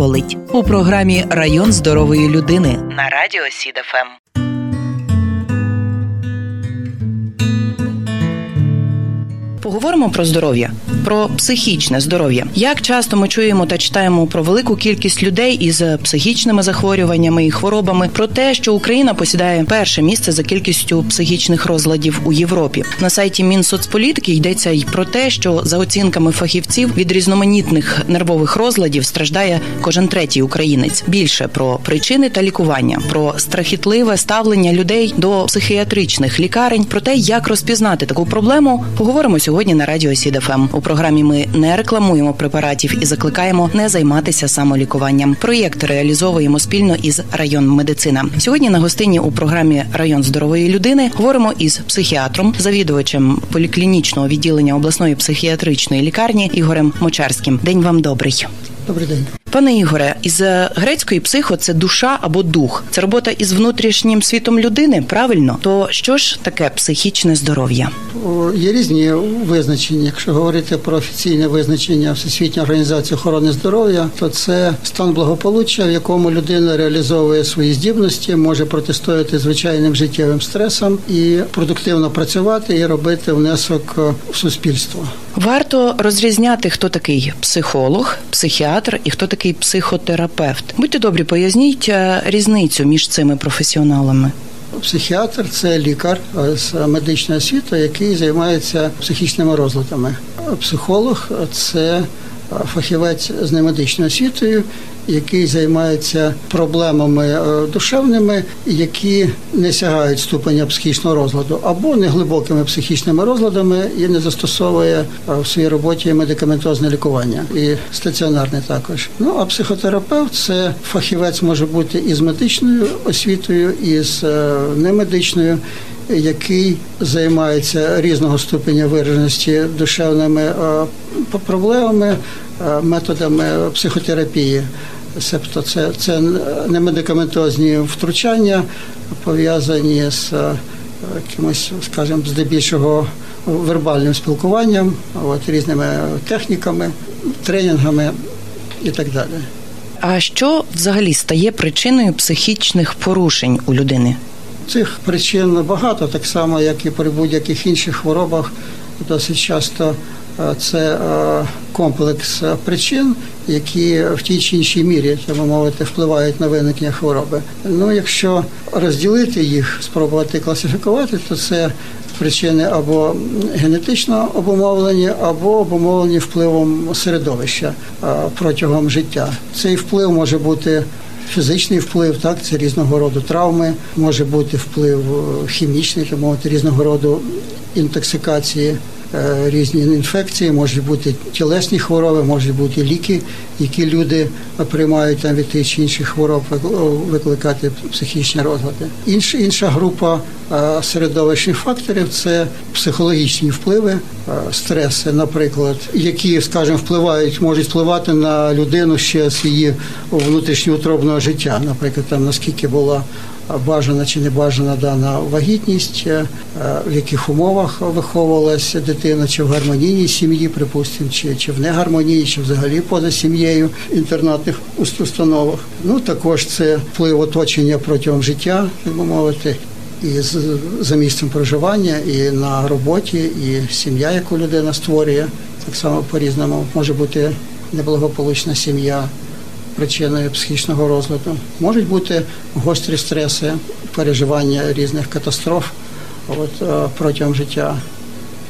болить у програмі Район здорової людини на радіо Ем. Поговоримо про здоров'я, про психічне здоров'я. Як часто ми чуємо та читаємо про велику кількість людей із психічними захворюваннями і хворобами, про те, що Україна посідає перше місце за кількістю психічних розладів у Європі. На сайті Мінсоцполітики йдеться й про те, що за оцінками фахівців від різноманітних нервових розладів страждає кожен третій українець. Більше про причини та лікування, про страхітливе ставлення людей до психіатричних лікарень, про те, як розпізнати таку проблему, поговоримо сьогодні на радіо СІД FM. У програмі ми не рекламуємо препаратів і закликаємо не займатися самолікуванням. Проєкт реалізовуємо спільно із район медицина. Сьогодні на гостині у програмі Район здорової людини говоримо із психіатром, завідувачем поліклінічного відділення обласної психіатричної лікарні Ігорем Мочарським. День вам добрий. Добрий день. Пане Ігоре, із грецької психо це душа або дух. Це робота із внутрішнім світом людини. Правильно, то що ж таке психічне здоров'я? Є різні визначення. Якщо говорити про офіційне визначення Всесвітньої організації охорони здоров'я, то це стан благополуччя, в якому людина реалізовує свої здібності, може протистояти звичайним життєвим стресам і продуктивно працювати і робити внесок в суспільство. Варто розрізняти, хто такий психолог, психіатр і хто такий психотерапевт. Будьте добрі, поясніть е, різницю між цими професіоналами. Психіатр це лікар з медичної освіти, який займається психічними розладами. Психолог це фахівець з немедичною освітою, який займається проблемами душевними, які не сягають ступеня психічного розладу, або неглибокими психічними розладами і не застосовує в своїй роботі медикаментозне лікування і стаціонарне також. Ну а психотерапевт це фахівець може бути із медичною освітою, і з немедичною. Який займається різного ступеня вираженості душевними проблемами, методами психотерапії, себто це це не медикаментозні втручання, пов'язані з якимось, скажімо, здебільшого вербальним спілкуванням, от, різними техніками, тренінгами і так далі. А що взагалі стає причиною психічних порушень у людини? Цих причин багато, так само, як і при будь-яких інших хворобах. Досить часто це комплекс причин, які в тій чи іншій мірі, так би мовити, впливають на виникнення хвороби. Ну, якщо розділити їх, спробувати класифікувати, то це причини або генетично обумовлені, або обумовлені впливом середовища протягом життя. Цей вплив може бути. Фізичний вплив, так це різного роду травми, може бути вплив хімічний, може мовити, різного роду інтоксикації, різні інфекції, можуть бути тілесні хвороби, можуть бути ліки, які люди приймають там від тих чи інших хвороб, викликати психічні розлади. Інша інша група середовищних факторів це психологічні впливи, стреси, наприклад, які, скажімо, впливають, можуть впливати на людину ще з її внутрішньоутробного життя, наприклад, там наскільки була бажана чи не бажана дана вагітність, в яких умовах виховувалася дитина, чи в гармонійній сім'ї, припустимо, чи чи в негармонії, чи взагалі поза сім'єю інтернатних установах. Ну також це вплив оточення протягом життя, так би мовити. І за місцем проживання, і на роботі, і сім'я, яку людина створює, так само по різному може бути неблагополучна сім'я причиною психічного розладу. Можуть бути гострі стреси, переживання різних катастроф от, протягом життя.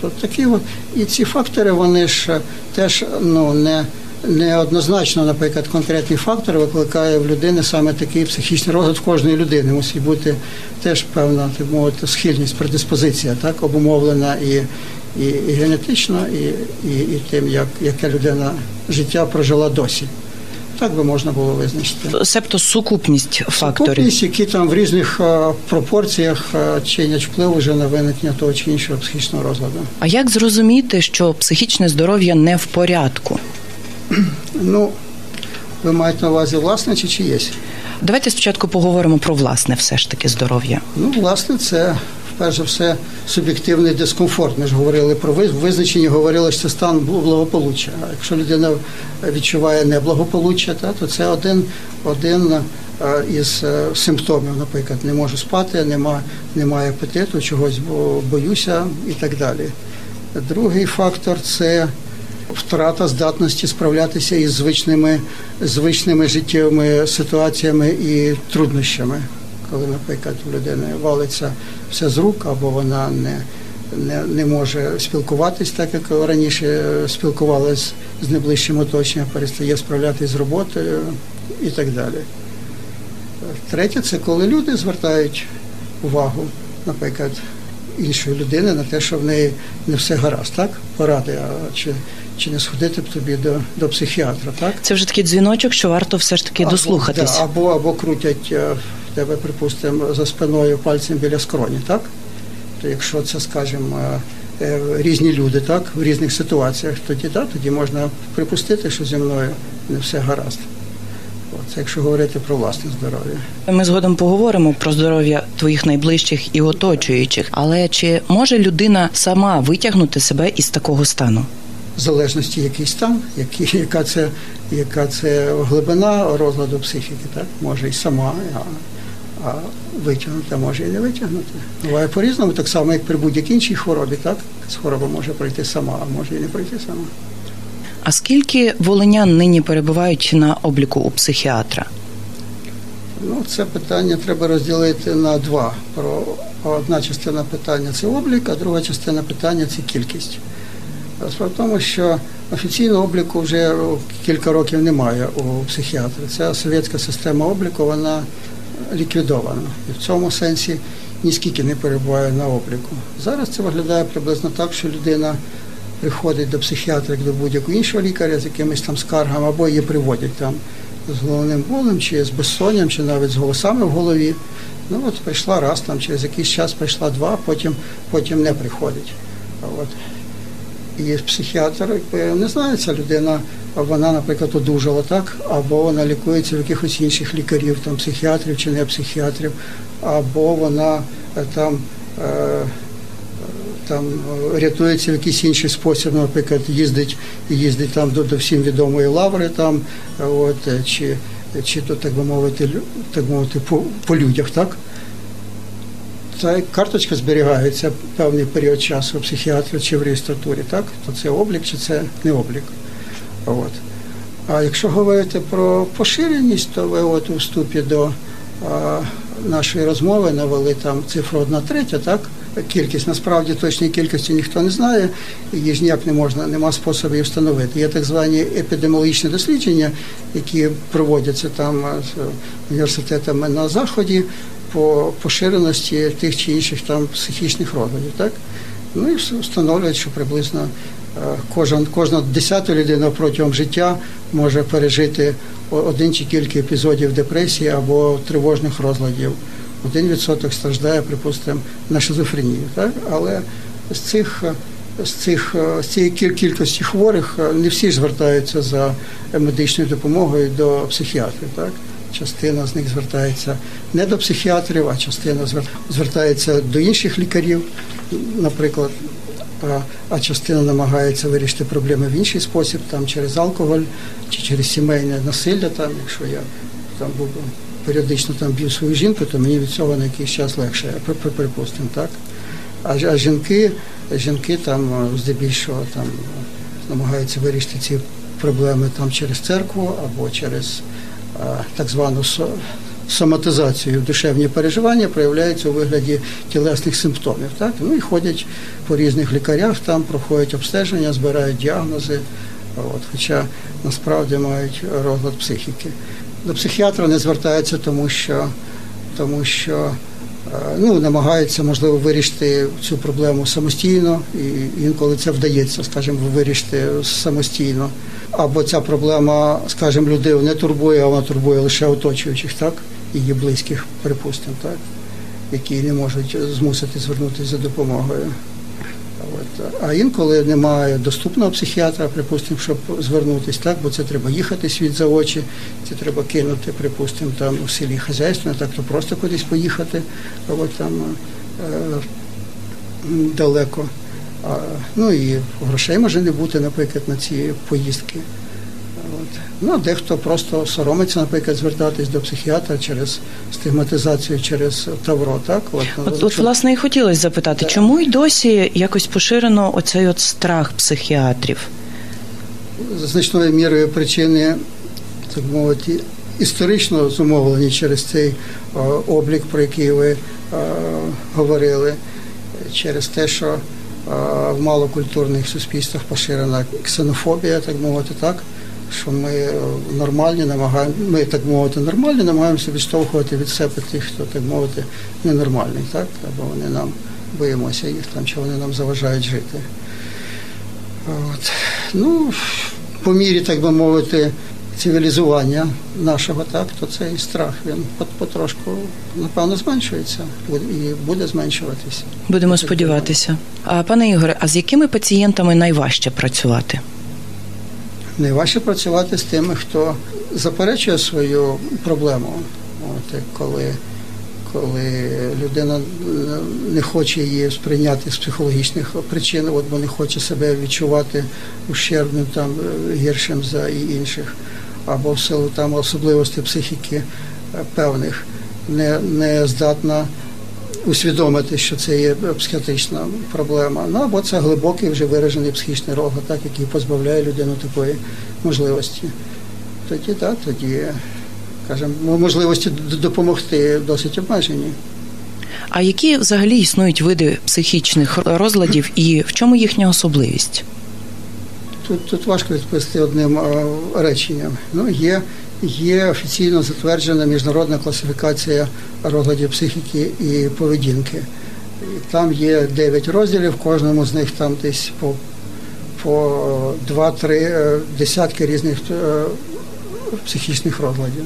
От такі от. І ці фактори вони ж теж ну, не неоднозначно, наприклад, конкретний фактор викликає в людини саме такий психічний розлад кожної людини. Мусить бути теж певна так мовити, схильність, предиспозиція, так, обумовлена і і, і генетично, і, і, і тим, як, яке людина життя прожила досі. Так би можна було визначити. Себто сукупність факторів. Сукупність, які там в різних е, пропорціях е, чинять вплив уже на виникнення того чи іншого психічного розладу. А як зрозуміти, що психічне здоров'я не в порядку? Ну, ви маєте на увазі власне чи чиєсь? Давайте спочатку поговоримо про власне все ж таки здоров'я. Ну, власне, це перш за все суб'єктивний дискомфорт. Ми ж говорили про виз- визначення, говорили, що це стан благополуччя. А якщо людина відчуває неблагополуччя, то це один, один е, із е, симптомів, наприклад, не можу спати, нема, немає апетиту, чогось бо- боюся і так далі. Другий фактор це втрата здатності справлятися із звичними, звичними життєвими ситуаціями і труднощами. Коли, наприклад, у людини валиться все з рук, або вона не, не, не може спілкуватись так, як раніше спілкувалась з найближчим оточенням, перестає справлятися з роботою і так далі. Третє це коли люди звертають увагу, наприклад, іншої людини на те, що в неї не все гаразд, так? Поради, а чи, чи не сходити б тобі до, до психіатра, так? Це вже такий дзвіночок, що варто все ж таки дослухатись. да, або, або крутять е, в тебе, припустимо, за спиною пальцем біля скроні, так? То якщо це, скажімо, е, різні люди, так, в різних ситуаціях, тоді да, тоді можна припустити, що зі мною не все гаразд. Це якщо говорити про власне здоров'я. Ми згодом поговоримо про здоров'я твоїх найближчих і оточуючих. Але чи може людина сама витягнути себе із такого стану? В залежності який стан, які, яка, це, яка це глибина розладу психіки, так? може і сама, а, а витягнути, може і не витягнути. Буває по-різному, так само, як при будь-якій іншій хворобі, так? Хвороба може пройти сама, а може і не пройти сама. А скільки волинян нині перебувають на обліку у психіатра? Ну, це питання треба розділити на два. Про одна частина питання це облік, а друга частина питання це кількість. Справа в тому, що офіційного обліку вже кілька років немає у психіатрі. Ця совєтська система обліку вона ліквідована. І в цьому сенсі ніскільки не перебуває на обліку. Зараз це виглядає приблизно так, що людина приходить до психіатра до будь-якого іншого лікаря з якимись там скаргами, або її приводять там з головним болем, чи з безсонням, чи навіть з голосами в голові. Ну от прийшла раз, там через якийсь час прийшла два, потім, потім не приходить. От. І психіатр не знає, ця людина, вона, наприклад, одужала так, або вона лікується в якихось інших лікарів, там психіатрів чи не психіатрів, або вона е, там. Е, там е, рятується в якийсь інший спосіб, наприклад, їздить їздить там до, до всім відомої лаври, там от чи, чи то так би мовити, так мовити, по, по людях, так? Ця карточка зберігається певний період часу у психіатрі чи в реєстратурі, так? То це облік чи це не облік. От. А якщо говорити про поширеність, то ви от у вступі до а, нашої розмови навели там цифру 1 третя, так? Кількість насправді точної кількості ніхто не знає, її ж ніяк не можна, нема способу її встановити. Є так звані епідеміологічні дослідження, які проводяться там з університетами на заході по поширеності тих чи інших там психічних розладів. Так? Ну і встановлюють, що приблизно кожен, кожна десята людина протягом життя може пережити один чи кілька епізодів депресії або тривожних розладів. Один відсоток страждає, припустимо, на шизофренію. Так? Але з цих е, з цих е, з цієї кіль- кількості хворих е, не всі ж звертаються за медичною допомогою до психіатрів. Так? Частина з них звертається не до психіатрів, а частина звер- звертається до інших лікарів, наприклад. А, а частина намагається вирішити проблеми в інший спосіб, там через алкоголь чи через сімейне насилля. Там, якщо я там буду періодично там б'ю свою жінку, то мені від цього на якийсь час легше, при- при- припустимо, так? А, а жінки, жінки там здебільшого там намагаються вирішити ці проблеми там через церкву або через е, так звану со- соматизацію. Душевні переживання проявляються у вигляді тілесних симптомів. Так? Ну і ходять по різних лікарях, там проходять обстеження, збирають діагнози, от, хоча насправді мають розлад психіки. До психіатра не звертаються, тому що, тому що ну, намагаються, можливо, вирішити цю проблему самостійно, і інколи це вдається, скажімо, вирішити самостійно. Або ця проблема, скажімо, людину не турбує, а вона турбує лише оточуючих, так, її близьких, припустимо, так, які не можуть змусити звернутися за допомогою. От. А інколи немає доступного психіатра, припустимо, щоб звернутися, так, бо це треба їхати світ за очі, це треба кинути, припустимо, там у селі хазяйство, так то просто кудись поїхати, от там е, далеко. А, ну і грошей може не бути, наприклад, на ці поїздки. Ну, дехто просто соромиться, наприклад, звертатись до психіатра через стигматизацію, через тавро. Так, от, от, от власне і хотілося запитати, так. чому й досі якось поширено оцей от страх психіатрів? Значною мірою причини, так мовити, історично зумовлені через цей о, облік, про який ви о, говорили, через те, що о, в малокультурних суспільствах поширена ксенофобія, так мовити, так що ми нормальні намагаємо, ми так мовити, нормальні, намагаємося відштовхувати від себе тих, хто так мовити, ненормальний, так? Або вони нам боїмося їх там, чи вони нам заважають жити. От. Ну, по мірі, так би мовити, цивілізування нашого, так, то цей страх він потрошку, напевно, зменшується і буде зменшуватися. Будемо сподіватися. А пане Ігоре, а з якими пацієнтами найважче працювати? Найважче працювати з тими, хто заперечує свою проблему. От, коли коли людина не хоче її сприйняти з психологічних причин, от, бо не хоче себе відчувати ущербним там гіршим за інших, або в силу там особливостей психіки е, певних, не, не здатна усвідомити, що це є психіатрична проблема. Ну або це глибокий вже виражений психічний розлад, так який позбавляє людину такої можливості. Тоді так, тоді кажемо, можливості допомогти досить обмежені. А які взагалі існують види психічних розладів і в чому їхня особливість? Тут тут важко відповісти одним реченням. Ну, є є офіційно затверджена міжнародна класифікація розладів психіки і поведінки. Там є 9 розділів, в кожному з них там десь по по 2-3 е, десятки різних е, психічних розладів.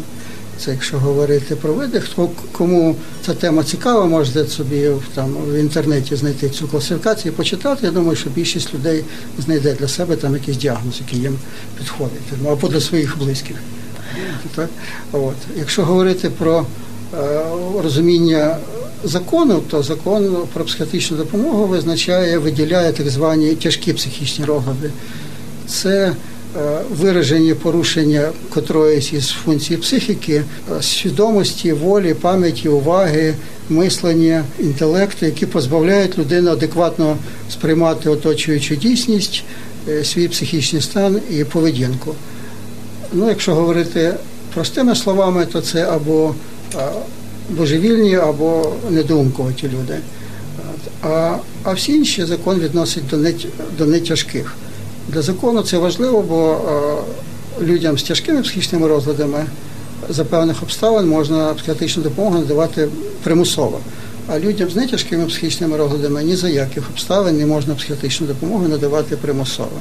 Це якщо говорити про види, хто кому ця тема цікава, можете собі там в інтернеті знайти цю класифікацію, і почитати. Я думаю, що більшість людей знайде для себе там якийсь діагноз, який їм підходить, або для своїх близьких. Так? От. Якщо говорити про е, розуміння закону, то закон про психіатричну допомогу визначає, виділяє так звані тяжкі психічні розлади. Це е, Виражені порушення котроїсь із функцій психіки, е, свідомості, волі, пам'яті, уваги, мислення, інтелекту, які позбавляють людину адекватно сприймати оточуючу дійсність, свій психічний стан і поведінку. Ну, якщо говорити простими словами, то це або божевільні, або недоумкуваті люди. А а всі інші закон відносить до не, до нетяжких. Для закону це важливо, бо людям з тяжкими психічними розладами за певних обставин можна психіатричну допомогу надавати примусово. А людям з нетяжкими психічними розладами ні за яких обставин не можна психіатричну допомогу надавати примусово.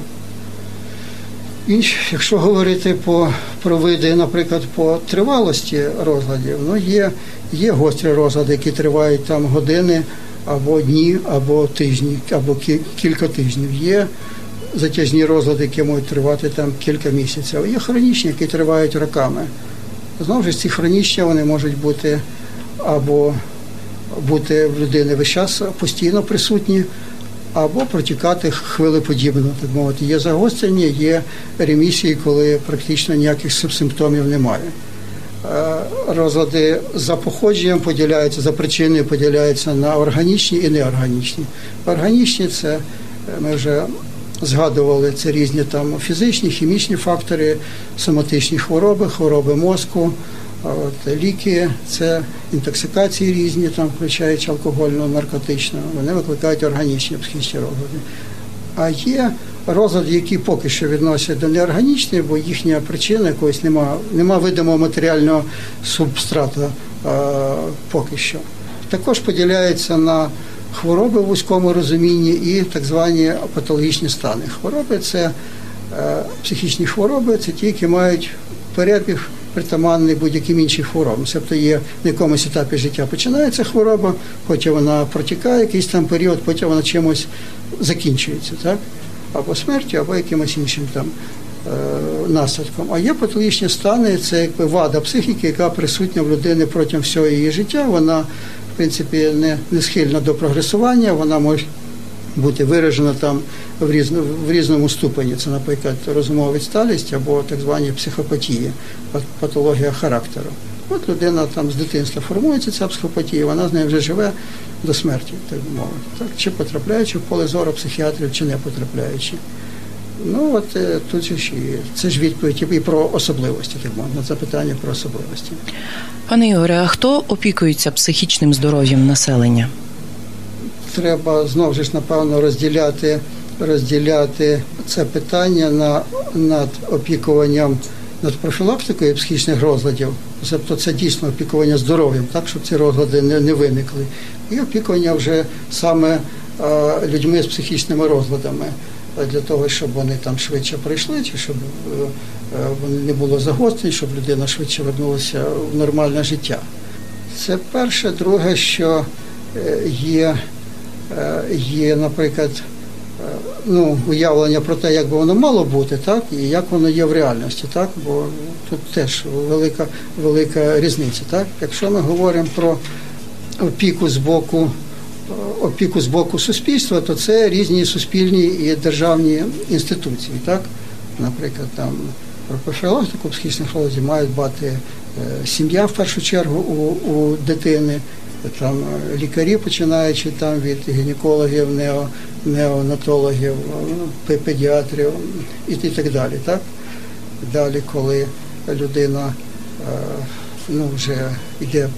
Інш, якщо говорити по про види, наприклад, по тривалості розладів, ну є є гострі розлади, які тривають там години або дні, або тижні, або кілька тижнів. Є затяжні розлади, які можуть тривати там кілька місяців. Є хронічні, які тривають роками. Знову ж ці хронічні вони можуть бути або бути в людини весь час постійно присутні або протікати хвилеподібно, так мовити. Є загострення, є ремісії, коли практично ніяких симптомів немає. Е, розлади за походженням поділяються, за причиною поділяються на органічні і неорганічні. Органічні це е, ми вже згадували це різні там фізичні, хімічні фактори, соматичні хвороби, хвороби мозку. От, Ліки це інтоксикації різні, там включаючи алкогольну, наркотичну, вони викликають органічні психічні розлади. А є розлади, які поки що відносять до неорганічних, бо їхня причина якоїсь нема, нема видимого матеріального субстрату а, поки що. Також поділяється на хвороби в вузькому розумінні і так звані патологічні стани. Хвороби це е, психічні хвороби, це ті, які мають перебіг притаманний будь-яким іншим хворобам. Тобто є на якомусь етапі життя починається хвороба, потім вона протікає якийсь там період, потім вона чимось закінчується, так? Або смертю, або якимось іншим там е, наслідком. А є патологічні стани, це якби вада психіки, яка присутня в людини протягом всього її життя. Вона, в принципі, не, не схильна до прогресування, вона може бути виражена там в, різно, в різному ступені. Це, наприклад, розумова відсталість або так звані психопатії, патологія характеру. От людина там з дитинства формується ця психопатія, вона з нею вже живе до смерті, так би мовити. Так? Чи потрапляючи в поле зору психіатрів, чи не потрапляючи. Ну от е, тут ж це ж відповідь і про особливості, так мовити, на запитання про особливості. Пане Ігоре, а хто опікується психічним здоров'ям населення? Треба знову ж напевно розділяти, розділяти це питання на над опікуванням над профілактикою психічних розладів. Тобто це дійсно опікування здоров'ям, так щоб ці розлади не, не виникли. І опікування вже саме е, людьми з психічними розладами. е, Для того, щоб вони там швидше пройшли, чи щоб е, вони не було загострень, щоб людина швидше вернулася в нормальне життя. Це перше. Друге, що є є, наприклад, е, ну, уявлення про те, як би воно мало бути, так, і як воно є в реальності, так, бо тут теж велика, велика різниця. Так. Якщо ми говоримо про опіку з боку, е, опіку з боку суспільства, то це різні суспільні і державні інституції. Так. Наприклад, там про профілактику психічних розладів мають бати е, сім'я в першу чергу у, у дитини там е, лікарі, починаючи там від гінекологів, нео, неонатологів, ну, педіатрів і, так далі. Так? Далі, коли людина е, ну, вже йде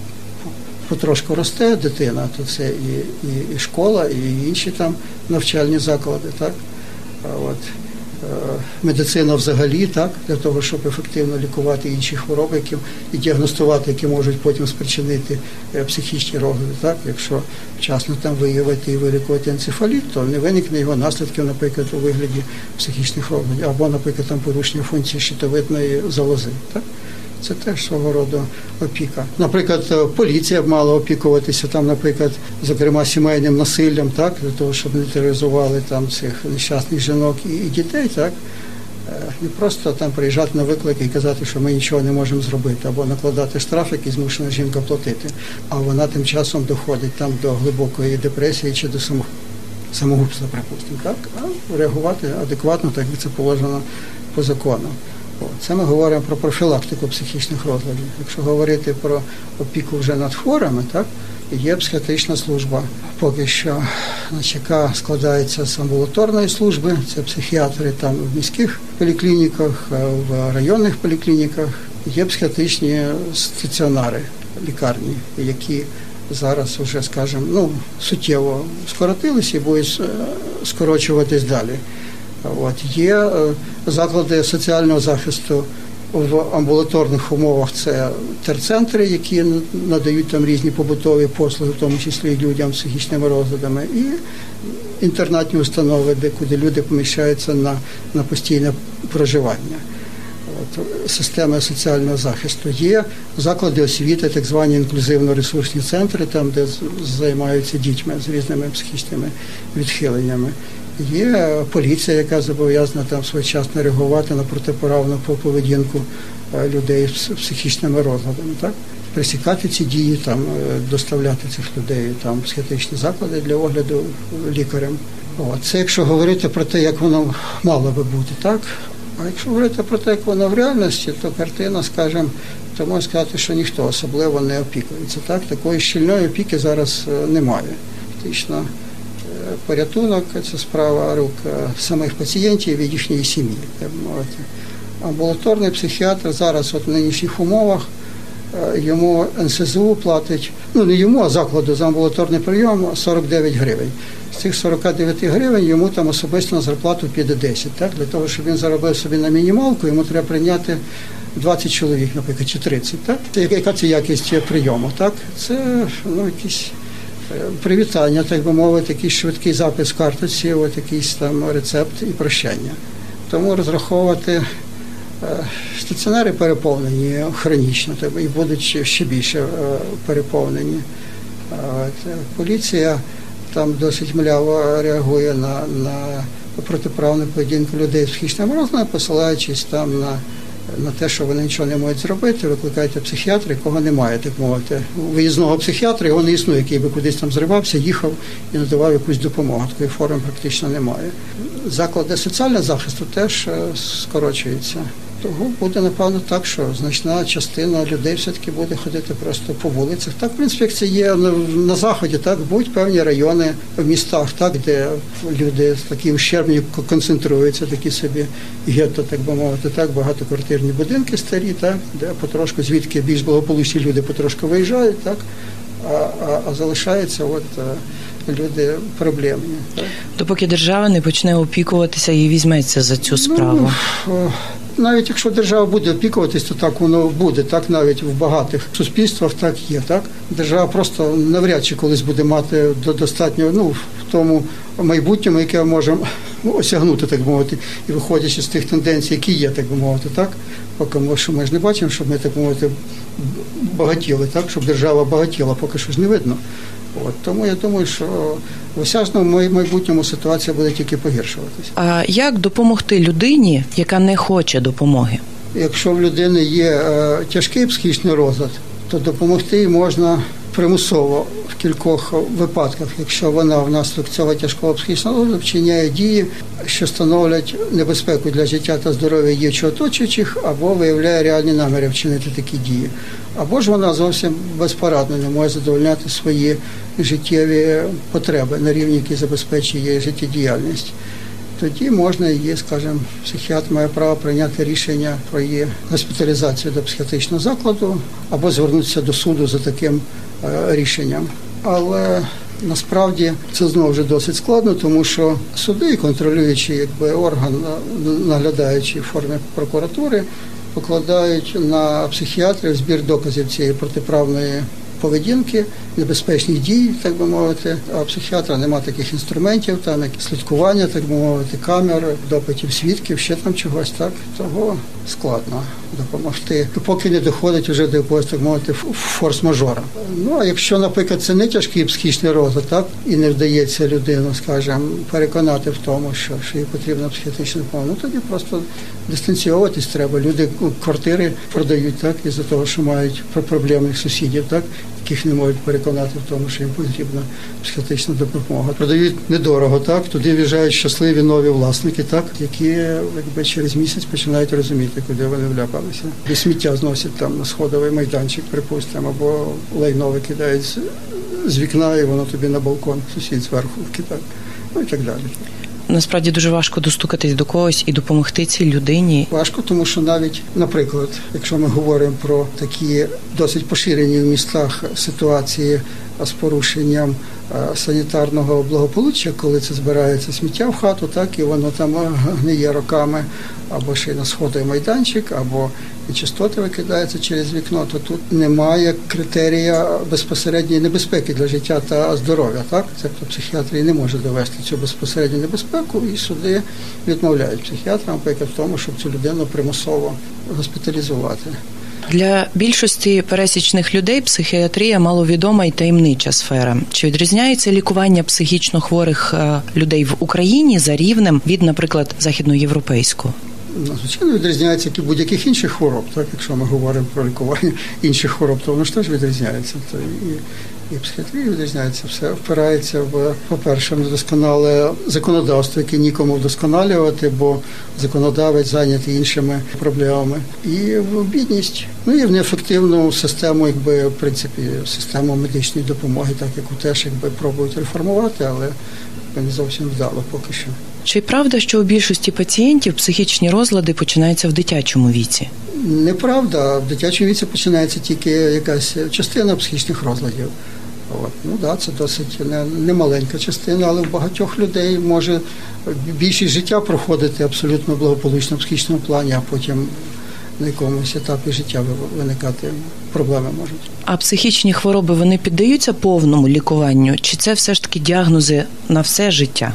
потрошку росте дитина, то це і, і, і школа, і інші там навчальні заклади. Так? От, е, медицина взагалі, так, для того, щоб ефективно лікувати інші хвороби, які і діагностувати, які можуть потім спричинити е, психічні розлади. Так, якщо вчасно там виявити і вилікувати енцефаліт, то не виникне його наслідків, наприклад, у вигляді психічних розладів, або, наприклад, там порушення функції щитовидної залози. Так? Це теж свого роду опіка. Наприклад, е, поліція б мала опікуватися там, наприклад, зокрема сімейним насиллям, так для того, щоб не тероризували там цих нещасних жінок і, дітей, так не просто там приїжджати на виклики і казати, що ми нічого не можемо зробити, або накладати штраф, який змушена жінка платити, а вона тим часом доходить там до глибокої депресії чи до само- самогубства, припустимо, так а реагувати адекватно, так як це положено по закону. Це ми говоримо про профілактику психічних розладів. Якщо говорити про опіку вже над хворими, так є психіатрична служба. Поки що, яка складається з амбулаторної служби, це психіатри там в міських поліклініках, е, в районних поліклініках. Є психіатричні стаціонари, лікарні, які зараз вже, скажімо, ну, суттєво скоротилися і будуть е, скорочуватись далі. От є е, заклади соціального захисту в амбулаторних умовах. Це терцентри, які надають там різні побутові послуги, в тому числі людям з психічними розладами, і інтернатні установи, де куди люди поміщаються на, на постійне проживання. Системи соціального захисту є заклади освіти, так звані інклюзивно-ресурсні центри, там де займаються дітьми з різними психічними відхиленнями. Є поліція, яка зобов'язана там своєчасно реагувати на протиправну поведінку е, людей з психічними розладами. Так? Пресікати ці дії, там, е, доставляти цих людей там, психіатричні заклади для огляду лікарем. От. Це якщо говорити про те, як воно мало би бути, так? А якщо говорити про те, як воно в реальності, то картина, скажімо, то можна сказати, що ніхто особливо не опікується. Так? Такої щільної опіки зараз е, немає. Фактично, порятунок це справа рук е, самих пацієнтів і їхньої сім'ї. мовити. Амбулаторний психіатр зараз от в нинішніх умовах е, йому НСЗУ платить, ну не йому, а закладу за амбулаторний прийом 49 гривень. з цих 49 гривень йому там особисто на зарплату піде 10. Так? Для того, щоб він заробив собі на мінімалку, йому треба прийняти 20 чоловік, наприклад, чи 30. Так? Яка це якість прийому? Так? Це ну, якісь е, привітання, так би мовити, якийсь швидкий запис в карточці, от якийсь там рецепт і прощання. Тому розраховувати е, стаціонари переповнені хронічно так, і будуть ще- більше е, переповнені. Е, Поліція там досить мляво реагує на, на протиправну поведінку людей з психічним розладом, посилаючись там на, на те, що вони нічого не можуть зробити, викликайте психіатра, якого немає, так мовити. Виїзного психіатра його не існує, який би кудись там зривався, їхав і надавав якусь допомогу. Такої форми практично немає. Заклади соціального захисту теж е, скорочуються. Того буде напевно так, що значна частина людей все-таки буде ходити просто по вулицях. Так, в принципі, як це є на, заході, так будуть певні райони в містах, так де люди такі ущербні концентруються, такі собі гетто, так би мовити, так багатоквартирні будинки старі, так де потрошку звідки більш благополучні люди потрошку виїжджають, так а, а, а залишаються от е, люди проблемні. Так? Допоки держава не почне опікуватися і візьметься за цю справу. Ну, о, навіть якщо держава буде опікуватись, то так воно буде. Так навіть в багатих суспільствах так є. Так держава просто навряд чи колись буде мати до- достатньо ну в тому майбутньому, яке можемо осягнути, так би мовити, і виходячи з тих тенденцій, які є, так би мовити, так поки ми, що ми ж не бачимо, щоб ми так мовити багатіли, так щоб держава багатіла, поки що ж не видно. От тому я думаю, що в осяжному майбутньому ситуація буде тільки погіршуватися. А як допомогти людині, яка не хоче допомоги? Якщо в людини є е, тяжкий психічний розлад, то допомогти можна примусово в кількох випадках, якщо вона внаслідок цього тяжкого психічного вчиняє дії, що становлять небезпеку для життя та здоров'я її чи оточуючих, або виявляє реальні наміри вчинити такі дії. Або ж вона зовсім безпорадно не може задовольняти свої життєві потреби на рівні, який забезпечує її життєдіяльність тоді можна її, скажімо, психіатр має право прийняти рішення про її госпіталізацію до психіатричного закладу або звернутися до суду за таким рішенням. Але насправді це знову ж досить складно, тому що суди, контролюючи якби орган, наглядаючи в формі прокуратури, покладають на психіатрів збір доказів цієї протиправної поведінки, небезпечних дій, так би мовити. А у психіатра немає таких інструментів, там як слідкування, так би мовити, камер, допитів свідків, ще там чогось так. Того складно допомогти, поки не доходить вже до якогось так мовити форс-мажора. Ну а якщо, наприклад, це не тяжкий психічний розлад, так і не вдається людину, скажімо, переконати в тому, що, що їй потрібна психіатрична допомога, ну тоді просто дистанційовуватись треба. Люди ну, квартири продають так із-за того, що мають про- проблемних сусідів, так яких не можуть переконати в тому, що їм потрібна психіатрична допомога. Продають недорого, так туди в'їжджають щасливі нові власники, так які якби через місяць починають розуміти, куди вони вляпалися. І сміття зносять там на сходовий майданчик, припустимо, або лайно викидають з вікна, і воно тобі на балкон сусід зверху вкидає. Ну і так далі. Насправді дуже важко достукатись до когось і допомогти цій людині. Важко, тому що навіть, наприклад, якщо ми говоримо про такі досить поширені в містах ситуації з порушенням санітарного благополуччя, коли це збирається сміття в хату, так і воно там гниє роками, або ще й на сходовий майданчик, або нечистоти викидаються через вікно, то тут немає критерія безпосередньої небезпеки для життя та здоров'я. Так, тобто психіатрія не може довести цю безпосередню небезпеку, і суди відмовляють психіатрам, наприклад, в тому, щоб цю людину примусово госпіталізувати. Для більшості пересічних людей психіатрія маловідома і таємнича сфера. Чи відрізняється лікування психічно хворих е, людей в Україні за рівнем від, наприклад, західноєвропейського? Ну, Звичайно, відрізняється як і будь-яких інших хвороб. Так, якщо ми говоримо про лікування інших хвороб, то воно ж теж відрізняється. То і, і психіатрія відрізняється, все впирається в, по-перше, недосконале законодавство, яке нікому вдосконалювати, бо законодавець зайнятий іншими проблемами. І в бідність, ну і в неефективну систему, якби в принципі, систему медичної допомоги, так яку теж якби пробують реформувати, але не зовсім вдало поки що. Чи правда, що у більшості пацієнтів психічні розлади починаються в дитячому віці? Неправда, в дитячому віці починається тільки якась частина психічних розладів. От. Ну да, це досить не, немаленька частина, але в багатьох людей може більшість життя проходити абсолютно благополучно в психічному плані, а потім на якомусь етапі життя виникати проблеми можуть. А психічні хвороби вони піддаються повному лікуванню? Чи це все ж таки діагнози на все життя?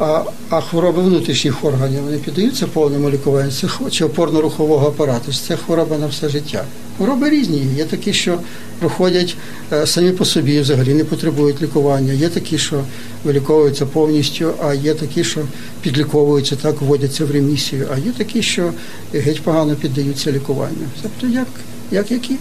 А а хвороби внутрішніх органів вони піддаються повному лікуванню це чи опорно-рухового апарату. Це хвороба на все життя. Хвороби різні. Є такі, що проходять е, самі по собі, взагалі не потребують лікування. Є такі, що виліковуються повністю, а є такі, що підліковуються, так вводяться в ремісію. А є такі, що геть погано піддаються лікуванню. Тобто, як, як які.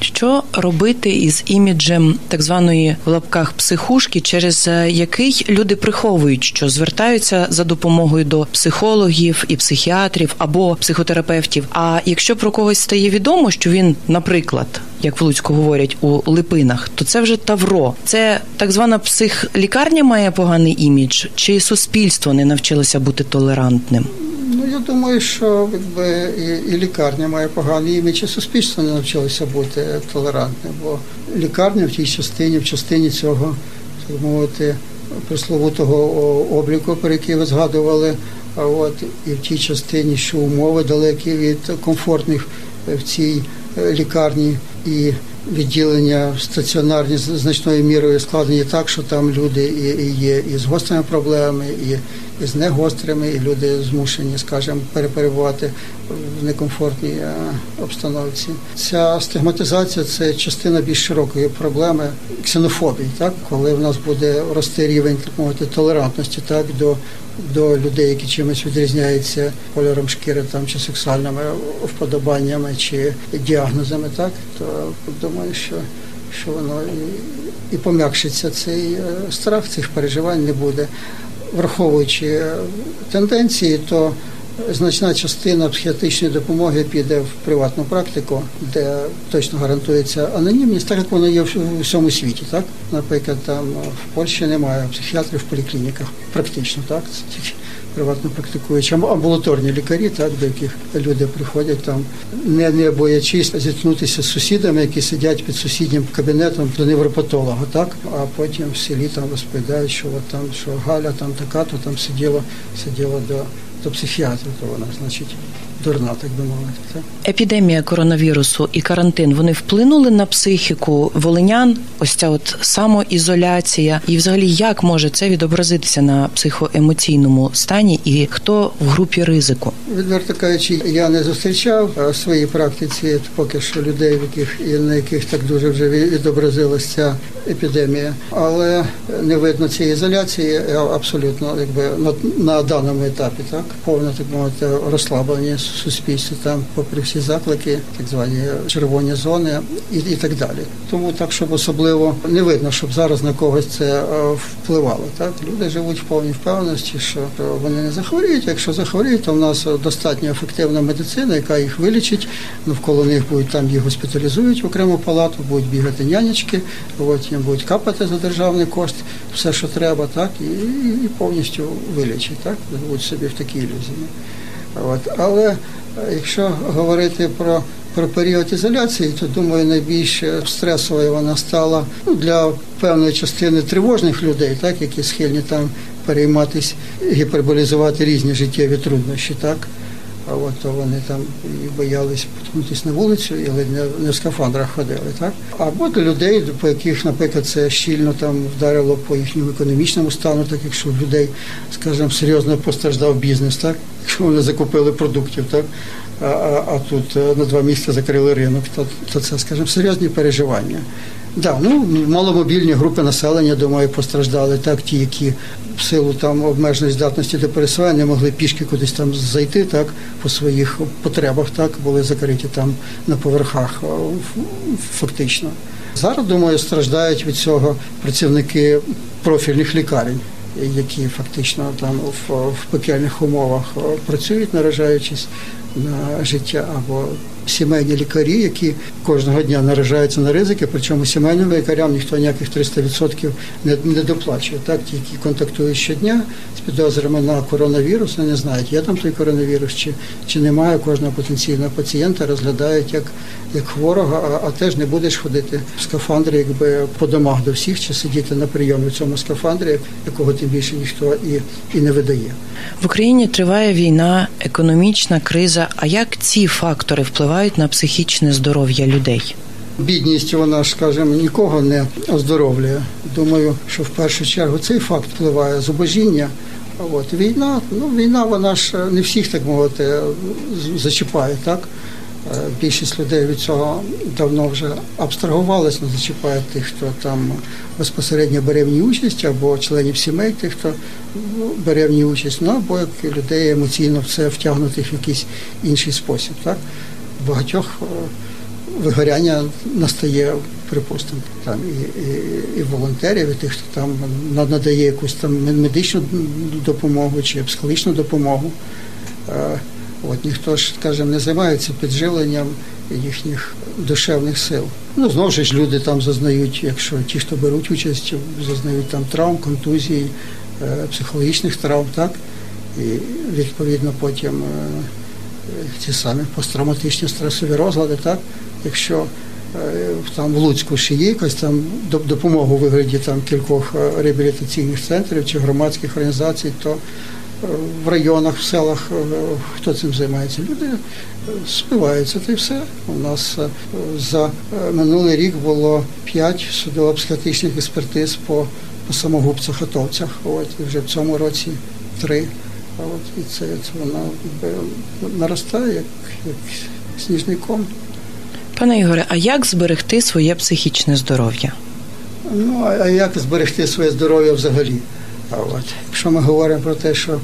Що робити із іміджем так званої в лапках психушки, через е, який люди приховують, що звертаються за допомогою до психологів і психіатрів або психотерапевтів? А якщо про когось стає відомо, що він, наприклад, як в Луцьку говорять у липинах, то це вже тавро. Це так звана психлікарня має поганий імідж, чи суспільство не навчилося бути толерантним? Я думаю, що якби і, і лікарня має поганий імідж, і суспільство не навчилося бути толерантним, бо лікарня в тій частині, в частині цього, так мовити, присловутого обліку, про який ви згадували, а от і в тій частині, що умови далекі від комфортних в цій лікарні і відділення стаціонарні значною мірою складені так, що там люди і є і з гострими проблемами, і і з негострими, і люди змушені, скажімо, перебувати в некомфортній е, обстановці. Ця стигматизація це частина більш широкої проблеми ксенофобії, так? Коли в нас буде рости рівень так мовити толерантності, так до до людей, які чимось відрізняються кольором шкіри там чи сексуальними вподобаннями чи діагнозами, так? То думаю, що що воно і, і пом'якшиться цей е, страх, цих переживань не буде враховуючи тенденції, то значна частина психіатричної допомоги піде в приватну практику, де точно гарантується анонімність, так як воно є в всьому світі. Так, наприклад, там в Польщі немає психіатрів в поліклініках, практично так. Приватно практикуючи амбулаторні лікарі, так до яких люди приходять там, не не боячись зіткнутися з сусідами, які сидять під сусіднім кабінетом до невропатолога, так? А потім в селі там розповідають, що от там що Галя там така, то там сиділа, сиділа до, до психіатра, то вона значить дурна, так би мовити. Епідемія коронавірусу і карантин вони вплинули на психіку волинян. Ось ця от самоізоляція, і взагалі як може це відобразитися на психоемоційному стані, і хто в групі ризику? Відверто кажучи, я не зустрічав в своїй практиці поки що людей, в яких і на яких так дуже вже відобразилася ця епідемія, але не видно цієї ізоляції абсолютно, якби на, на даному етапі, так повне так мовити розслаблення суспільстві, там, попри всі заклики, так звані червоні зони і, і так далі. Тому так, щоб особливо не видно, щоб зараз на когось це е, впливало. Так люди живуть в повній впевненості, що вони не захворіють. Якщо захворіють, то в нас достатньо ефективна медицина, яка їх вилічить. Навколо них будуть там їх госпіталізують в окрему палату, будуть бігати нянечки, от їм будуть капати за державний кошт, все, що треба, так і, і повністю вилічать. Так будуть собі в такій ілюзії. От. Але е, якщо говорити про про період ізоляції, то думаю, найбільш стресовою вона стала ну, для певної частини тривожних людей, так які схильні там перейматися, гіперболізувати різні життєві труднощі, так. А от вони там і боялись поткнутися на вулицю, і не, в скафандрах ходили, так? Або для людей, по яких, наприклад, це щільно там вдарило по їхньому економічному стану, так якщо людей, скажімо, серйозно постраждав бізнес, так? Якщо вони закупили продуктів, так? А, а, а тут е, на два місяці закрили ринок, то, то це, скажімо, серйозні переживання. Да, ну маломобільні групи населення, думаю, постраждали так, ті, які в силу там обмеженої здатності до пересування могли пішки кудись там зайти, так по своїх потребах, так були закриті там на поверхах, фактично. Зараз думаю, страждають від цього працівники профільних лікарень. Які фактично там в, в пекельних умовах працюють, наражаючись на життя або сімейні лікарі, які кожного дня наражаються на ризики, причому сімейним лікарям ніхто ніяких 300% не, не доплачує. Так, ті, які контактують щодня з підозрами на коронавірус, вони не знають, є там той коронавірус чи, чи немає кожного потенційного пацієнта, розглядають як, як хворого, а, а теж не будеш ходити в скафандрі, якби по домах до всіх, чи сидіти на прийомі в цьому скафандрі, якого тим більше ніхто і, і не видає. В Україні триває війна, економічна криза. А як ці фактори впливають на психічне здоров'я людей? Бідність, вона скажімо, нікого не оздоровлює. Думаю, що в першу чергу цей факт впливає зубожіння. От війна, ну війна, вона ж не всіх так мовити зачіпає, так. Е, Більшість людей від цього давно вже абстрагувалися, не зачіпає тих, хто там безпосередньо бере в ній участь, або членів сімей, тих, хто бере в ній участь, ну або як людей емоційно в це втягнутих в якийсь інший спосіб. Так? Багатьох е, вигоряння настає, припустимо, там і, і, і волонтерів, і тих, хто там надає якусь там медичну допомогу чи психологічну допомогу. Е, От ніхто ж, скажімо, не займається підживленням їхніх душевних сил. Ну знову ж люди там зазнають, якщо ті, хто беруть участь, зазнають там травм, контузій, е, психологічних травм, так і відповідно потім ті самі посттравматичні стресові розлади, так якщо там в Луцьку ще є якась там допомога у вигляді там кількох реабілітаційних центрів чи громадських організацій, то в районах, в селах хто цим займається? Люди спиваються, та й все. У нас за минулий рік було п'ять судово-психіатричних експертиз по, по самогубцях атовцях. От і вже в цьому році три. А от і це, це воно наростає як, як сніжний ком. Пане Ігоре, а як зберегти своє психічне здоров'я? Ну а як зберегти своє здоров'я взагалі? А от якщо ми говоримо про те, що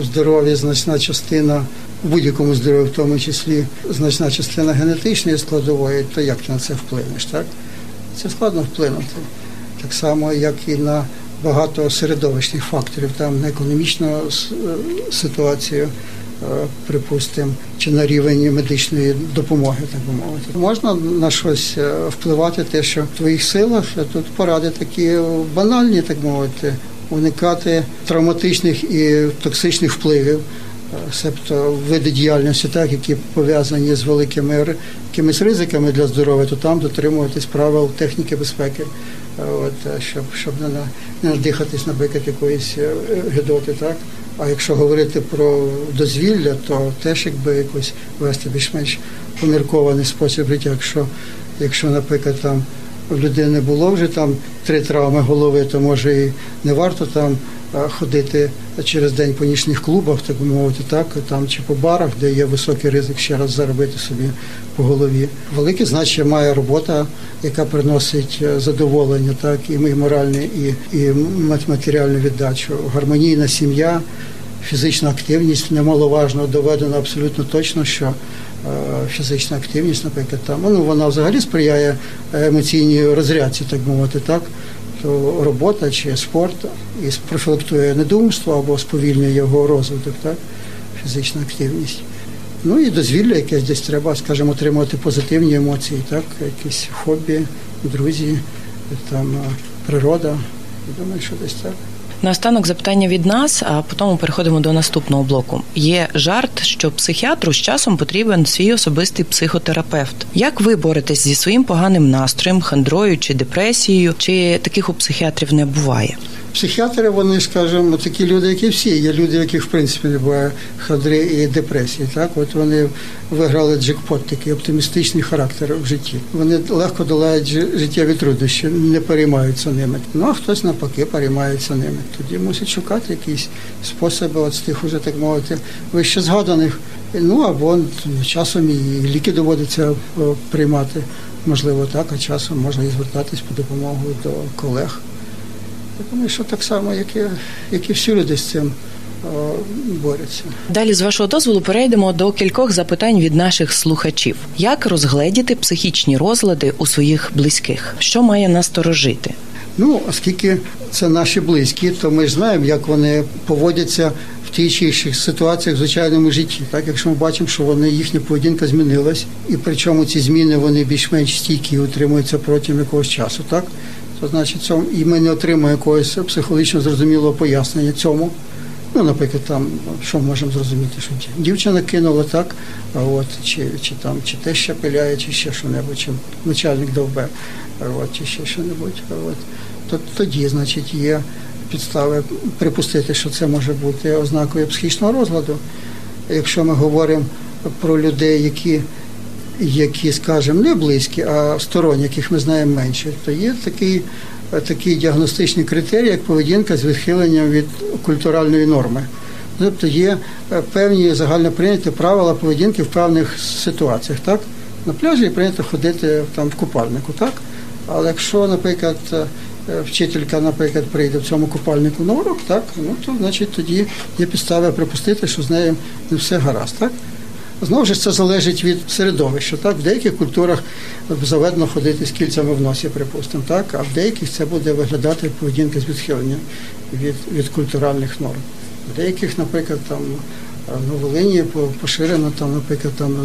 здоров'я значна частина в будь-якому здоров'ю, в тому числі значна частина генетичної складової, то як ти на це вплинеш? Так це складно вплинути. Так само, як і на багато середовищних факторів, там на економічну ситуацію, припустимо, чи на рівень медичної допомоги, так би мовити. Можна на щось впливати, те, що в твоїх силах тут поради такі банальні, так мовити уникати травматичних і токсичних впливів, себто види діяльності, так які пов'язані з великими якимись ризиками для здоров'я, то там дотримуватись правил техніки безпеки, от щоб щоб не не надихатись, наприклад, якоїсь гидоти, так. А якщо говорити про дозвілля, то теж якби якось вести більш-менш поміркований спосіб життя, якщо, якщо, наприклад, там в людини було вже там три травми голови, то може і не варто там ходити через день по нічних клубах, так би мовити, так там чи по барах, де є високий ризик ще раз заробити собі по голові. Велике значення має робота, яка приносить задоволення, так і моральне, і і матеріальну віддачу. Гармонійна сім'я, фізична активність немаловажно доведено абсолютно точно, що фізична активність, наприклад, там ну вона взагалі сприяє емоційній розрядці, так мовити, так то робота чи спорт і профілактує недумство або сповільнює його розвиток, так фізична активність. Ну і дозвілля, якесь десь треба, скажімо, отримувати позитивні емоції, так, якісь хобі, друзі, там природа. Я думаю, що десь так. Наостанок запитання від нас, а потім переходимо до наступного блоку. Є жарт, що психіатру з часом потрібен свій особистий психотерапевт. Як ви боретесь зі своїм поганим настроєм, хандрою чи депресією? Чи таких у психіатрів не буває? Психіатри, вони, скажімо, такі люди, як і всі. Є люди, яких в принципі не буває хандри і депресії. Так, от вони виграли джекпот, такий оптимістичний характер в житті. Вони легко долають життєві труднощі, не переймаються ними. Ну а хтось навпаки переймається ними. Тоді мусить шукати якісь способи, от з тих уже так мовити, вище згаданих. Ну або часом і ліки доводиться приймати, можливо, так, а часом можна і звертатись по допомогу до колег. Я думаю, що так само, як і, як і всі люди з цим борються. Далі, з вашого дозволу, перейдемо до кількох запитань від наших слухачів: як розгледіти психічні розлади у своїх близьких? Що має насторожити? Ну, оскільки це наші близькі, то ми ж знаємо, як вони поводяться в тій чи інших ситуаціях в звичайному житті. Так, якщо ми бачимо, що вони їхня поведінка змінилась, і причому ці зміни вони більш-менш стійкі і утримуються протягом якогось часу, так значить цьому і ми не отримуємо якогось психологічно зрозумілого пояснення цьому. Ну, наприклад, там що ми можемо зрозуміти, що дівчина кинула так, от чи чи там чи те ще пиляє, чи ще що-небудь, чи начальник довбе, от, чи ще що-небудь. От. То тоді, значить, є підстави припустити, що це може бути ознакою психічного розладу. Якщо ми говоримо про людей, які які, скажімо, не близькі, а сторонні, яких ми знаємо менше, то є такий такий діагностичний критерій, як поведінка з відхиленням від культуральної норми. Тобто є певні загально прийняті правила поведінки в певних ситуаціях. Так? На пляжі прийнято ходити там в купальнику, так? Але якщо, наприклад, вчителька, наприклад, прийде в цьому купальнику на урок, так, ну то значить тоді є підстави припустити, що з нею не все гаразд. так? Знову ж це залежить від середовища. Так? В деяких культурах заведено ходити з кільцями в носі, припустимо, так? а в деяких це буде виглядати поведінка з відхиленням від від культуральних норм. В деяких, наприклад, там ну, Волині поширено там, наприклад, там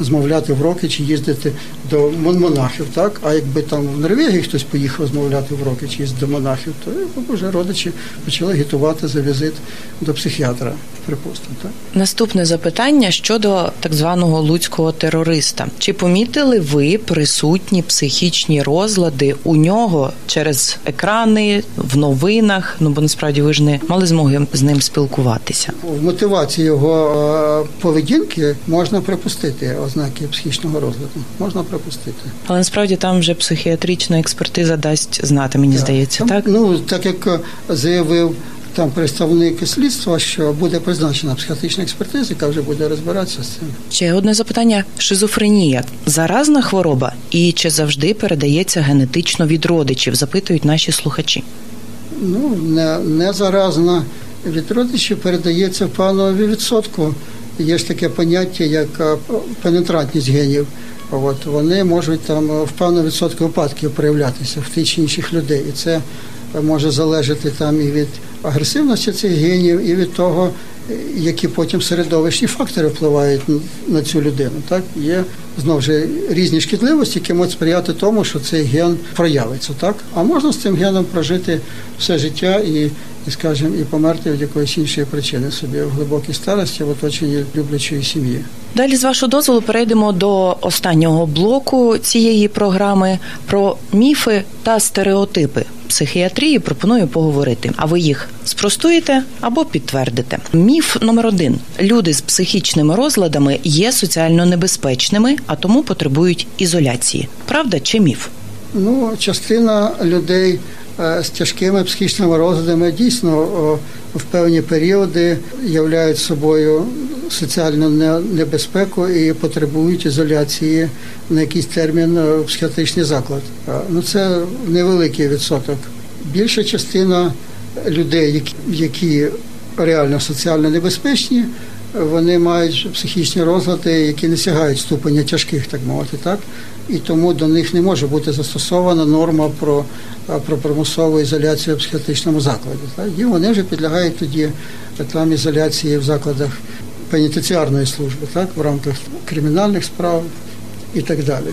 змовляти в роки чи їздити до монахів, так? А якби там в Норвегії хтось поїхав змовляти в роки чи їздити до монахів, то вже родичі почали агітувати за візит до психіатра. Припустимо, так наступне запитання щодо так званого луцького терориста. Чи помітили ви присутні психічні розлади у нього через екрани в новинах? Ну бо насправді ви ж не мали змоги з ним спілкуватися в мотивації мотивації його е, поведінки можна припустити ознаки психічного розладу. Можна припустити. Але насправді там вже психіатрична експертиза дасть знати, мені так. здається, там, так? Ну так як е, заявив. Там представник слідства, що буде призначена психіатрична експертиза, яка вже буде розбиратися з цим. Ще одне запитання: шизофренія заразна хвороба і чи завжди передається генетично від родичів? Запитують наші слухачі. Ну не, не заразна від родичів передається в певному відсотку. Є ж таке поняття, як е, пенетрантність генів. От вони можуть там в певному відсотку випадків проявлятися в тих чи інших людей, і це може залежати там і від агресивності цих генів, і від того, які потім середовищні фактори впливають на цю людину. Так є знову ж різні шкідливості, які можуть сприяти тому, що цей ген проявиться. Так, а можна з цим геном прожити все життя і і, скажімо, і померти від якоїсь іншої причини собі в глибокій старості в оточенні люблячої сім'ї. Далі, з вашого дозволу, перейдемо до останнього блоку цієї програми про міфи та стереотипи психіатрії. Пропоную поговорити. А ви їх спростуєте або підтвердите. Міф номер один: люди з психічними розладами є соціально небезпечними, а тому потребують ізоляції. Правда чи міф? Ну, частина людей. Е, з тяжкими психічними розладами дійсно в певні періоди являють собою соціальну небезпеку і потребують ізоляції на якийсь термін в психіатричний заклад. Е, ну це невеликий відсоток. Більша частина людей, які реально соціально небезпечні, вони мають психічні розлади, які не сягають ступеня тяжких, так мовити, так і тому до них не може бути застосована норма про про примусову ізоляцію в психіатричному закладі. Так? І вони вже підлягають тоді там ізоляції в закладах пенітенціарної служби, так, в рамках кримінальних справ і так далі.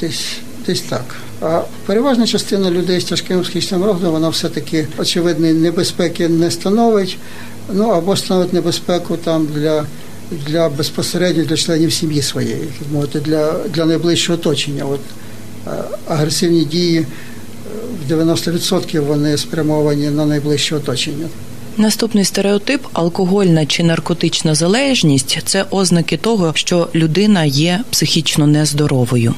Десь десь так. А переважна частина людей з тяжким психічним розладом, вона все-таки очевидної небезпеки не становить, ну або становить небезпеку там для для безпосередньо для членів сім'ї своєї, мовити, для для найближчого оточення. От агресивні дії в 90% вони спрямовані на найближче оточення. Наступний стереотип алкогольна чи наркотична залежність це ознаки того, що людина є психічно нездоровою.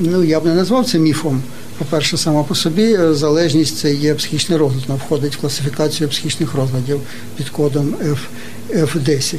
Ну я б не назвав це міфом. По-перше, сама по собі залежність це є психічний розлад. Вона входить в класифікацію психічних розладів під кодом F, F10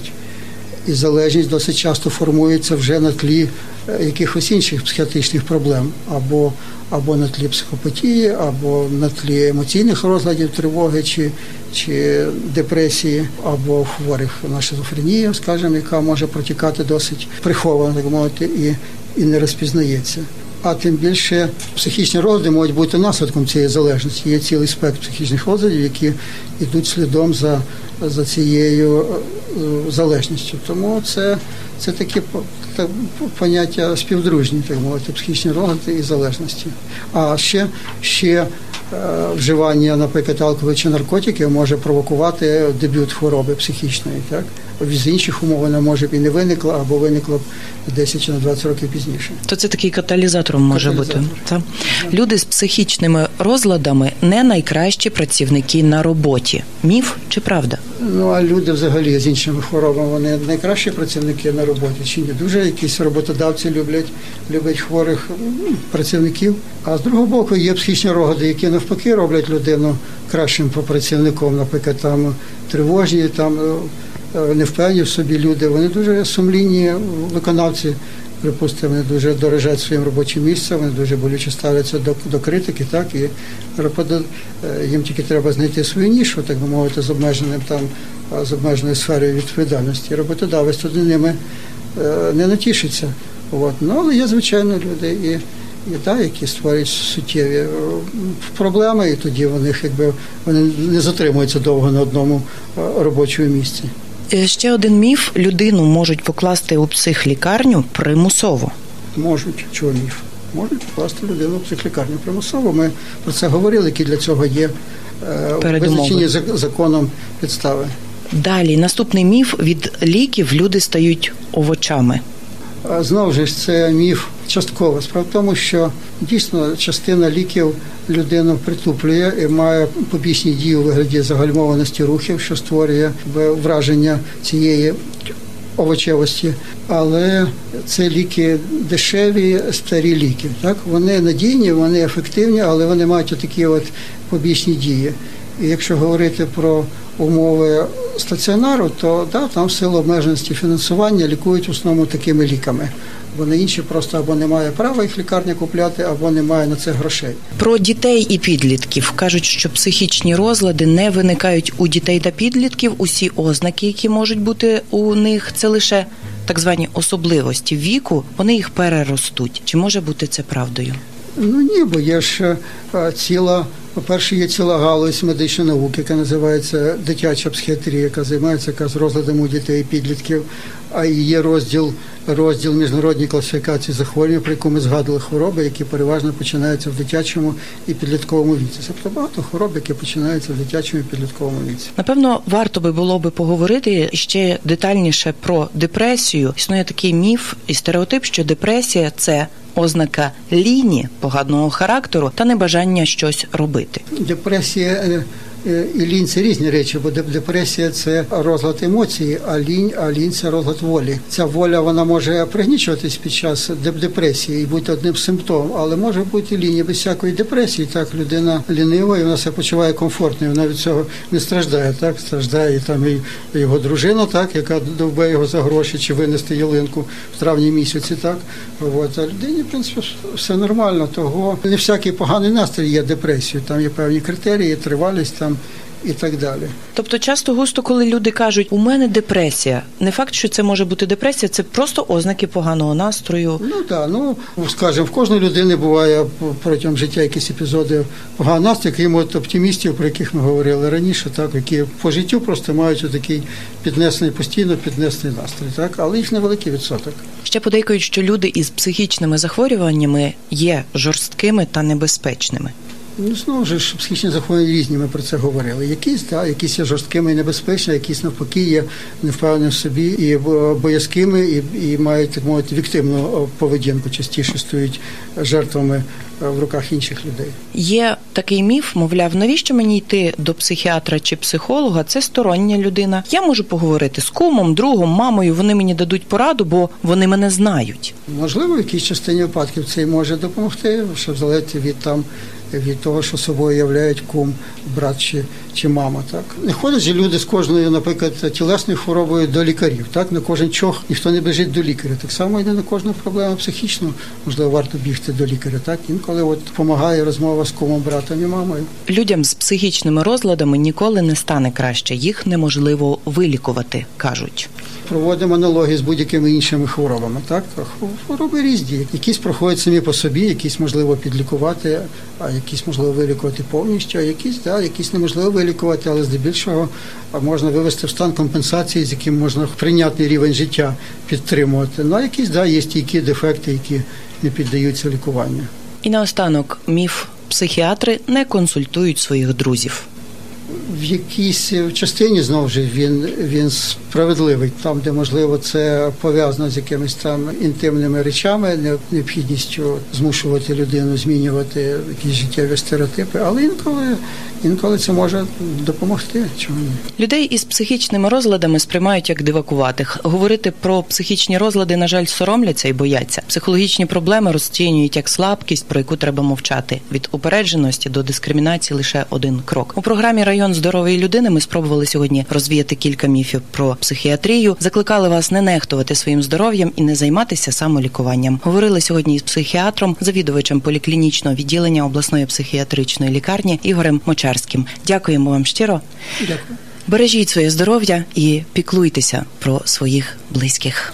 і залежність досить часто формується вже на тлі е, якихось інших психіатричних проблем, або або на тлі психопатії, або на тлі емоційних розладів тривоги чи чи депресії, або хворих на шизофренію, скажімо, яка може протікати досить приховано, так мовити, і, і не розпізнається. А тим більше психічні розлади можуть бути наслідком цієї залежності. Є цілий спектр психічних розладів, які йдуть слідом за, за цією е, залежністю. Тому це, це такі по- та- поняття співдружні, так мовити, психічні розлади і залежності. А ще, ще вживання, наприклад, алкоголю чи наркотиків може провокувати дебют хвороби психічної. Так? З інших умов вона може б і не виникла, або виникла б 10 чи на 20 років пізніше. То це такий каталізатором може Каталізатор. бути. Так? Люди з психічними розладами не найкращі працівники на роботі. Міф чи правда? Ну а люди взагалі з іншими хворобами вони найкращі працівники на роботі. Чи не дуже якісь роботодавці люблять, люблять хворих працівників. А з другого боку є психічні рогади, які навпаки роблять людину кращим працівником, наприклад, там тривожні, там е, невпевнені в собі люди. Вони дуже сумлінні виконавці. Припустимо, вони дуже дорожать своїм робочим місцем, вони дуже болюче ставляться до, до критики, так і е, їм тільки треба знайти свою нішу, так би мовити, з обмеженим там з обмеженою сферою відповідальності. Роботодавець туди ними е, не натішиться. От. Ну, але є, звичайно, люди і, і да, які створюють суттєві е, проблеми, і тоді в них якби вони не затримуються довго на одному робочому місці. Е, Ще один міф: людину можуть покласти у психлікарню примусово. Можуть, чого міф? Можуть покласти людину в психлікарню примусово. Ми про це говорили, які для цього є е, визначені законом підстави. Далі наступний міф від ліків люди стають овочами. Знову ж це міф частково. Справа в тому, що дійсно частина ліків людину притуплює і має побічні дії у вигляді загальмованості рухів, що створює враження цієї овочевості. Але це ліки дешеві, старі ліки. Так вони надійні, вони ефективні, але вони мають такі от побічні дії. І якщо говорити про умови стаціонару, то да, там в силу обмеженості фінансування лікують в основному такими ліками. Бо на інші просто або немає права їх лікарня купляти, або немає на це грошей. Про дітей і підлітків кажуть, що психічні розлади не виникають у дітей та підлітків. Усі ознаки, які можуть бути у них, це лише так звані особливості віку. Вони їх переростуть. Чи може бути це правдою? Ну ні, бо є ж е, ціла, по-перше, є ціла галузь медичної науки, яка називається дитяча психіатрія, яка займається якраз розладом у дітей і підлітків. А є розділ, розділ міжнародній класифікації захворювань, про яку ми згадували хвороби, які переважно починаються в дитячому і підлітковому віці. Тобто багато хвороб, які починаються в дитячому і підлітковому віці. Напевно, варто би було би поговорити ще детальніше про депресію. Існує такий міф і стереотип, що депресія це ознака ліні поганого характеру та небажання щось робити. Депресія е, і лінь це різні речі, бо депресія це розлад емоцій, а лінь, а лінь це розлад волі. Ця воля вона може пригнічуватись під час деп- депресії і бути одним симптомом, але може бути лінія без всякої депресії. Так людина лінива і вона себе почуває комфортно, і вона від цього не страждає. Так страждає і там і його дружина, так яка довбе його за гроші чи винести ялинку в травні місяці. Так от а людині в принципі все нормально. Того не всякий поганий настрій є депресією. Там є певні критерії, тривалість там і так далі. Тобто, часто густо, коли люди кажуть, у мене депресія, не факт, що це може бути депресія, це просто ознаки поганого настрою. Ну так, ну скажімо, в кожної людини буває протягом життя якісь епізоди поганого настрою, крім от оптимістів, про яких ми говорили раніше, так які по життю просто мають такий піднесений постійно піднесений настрій, так, але їх невеликий відсоток. Ще подейкують, що люди із психічними захворюваннями є жорсткими та небезпечними. Ну, знову ж психічні захворювання різні, ми про це говорили. Якісь, так, якісь є жорсткими і небезпечними, якісь навпаки є невпевнені в собі і боязкими, і, і мають так мовити віктивну поведінку, частіше стають жертвами е, в руках інших людей. Є такий міф, мовляв, навіщо мені йти до психіатра чи психолога? Це стороння людина. Я можу поговорити з кумом, другом, мамою. Вони мені дадуть пораду, бо вони мене знають. Можливо, в якійсь частині випадків це і може допомогти, що залежить від там від того, що собою являють кум, брат чи, чи мама. Так не ходять же люди з кожною, наприклад, тілесною хворобою до лікарів. Так на кожен чох ніхто не біжить до лікаря. Так само йде на кожну проблему психічну. Можливо, варто бігти до лікаря. Так інколи от допомагає розмова з кумом, братом і мамою. Людям з психічними розладами ніколи не стане краще. Їх неможливо вилікувати, кажуть. Проводимо аналогії з будь-якими іншими хворобами. Так хвороби різні. Якісь проходять самі по собі, якісь можливо підлікувати, а якісь можливо вилікувати повністю, а якісь да, якісь неможливо вилікувати, але здебільшого можна вивести в стан компенсації, з яким можна прийнятний рівень життя підтримувати. Ну а якісь да, є стійкі дефекти, які не піддаються лікуванню. І наостанок міф психіатри не консультують своїх друзів. В якійсь частині знову ж він він справедливий, там, де можливо це пов'язано з якимись там інтимними речами, необхідністю змушувати людину змінювати якісь життєві стереотипи, але інколи інколи це може допомогти. Чому ні? Людей із психічними розладами сприймають як дивакуватих. Говорити про психічні розлади, на жаль, соромляться і бояться. Психологічні проблеми розцінюють як слабкість, про яку треба мовчати. Від упередженості до дискримінації лише один крок. У програмі район здорової людини ми спробували сьогодні розвіяти кілька міфів про психіатрію. Закликали вас не нехтувати своїм здоров'ям і не займатися самолікуванням. Говорили сьогодні із психіатром, завідувачем поліклінічного відділення обласної психіатричної лікарні Ігорем Мочарським. Дякуємо вам щиро. Дякую. Бережіть своє здоров'я і піклуйтеся про своїх близьких.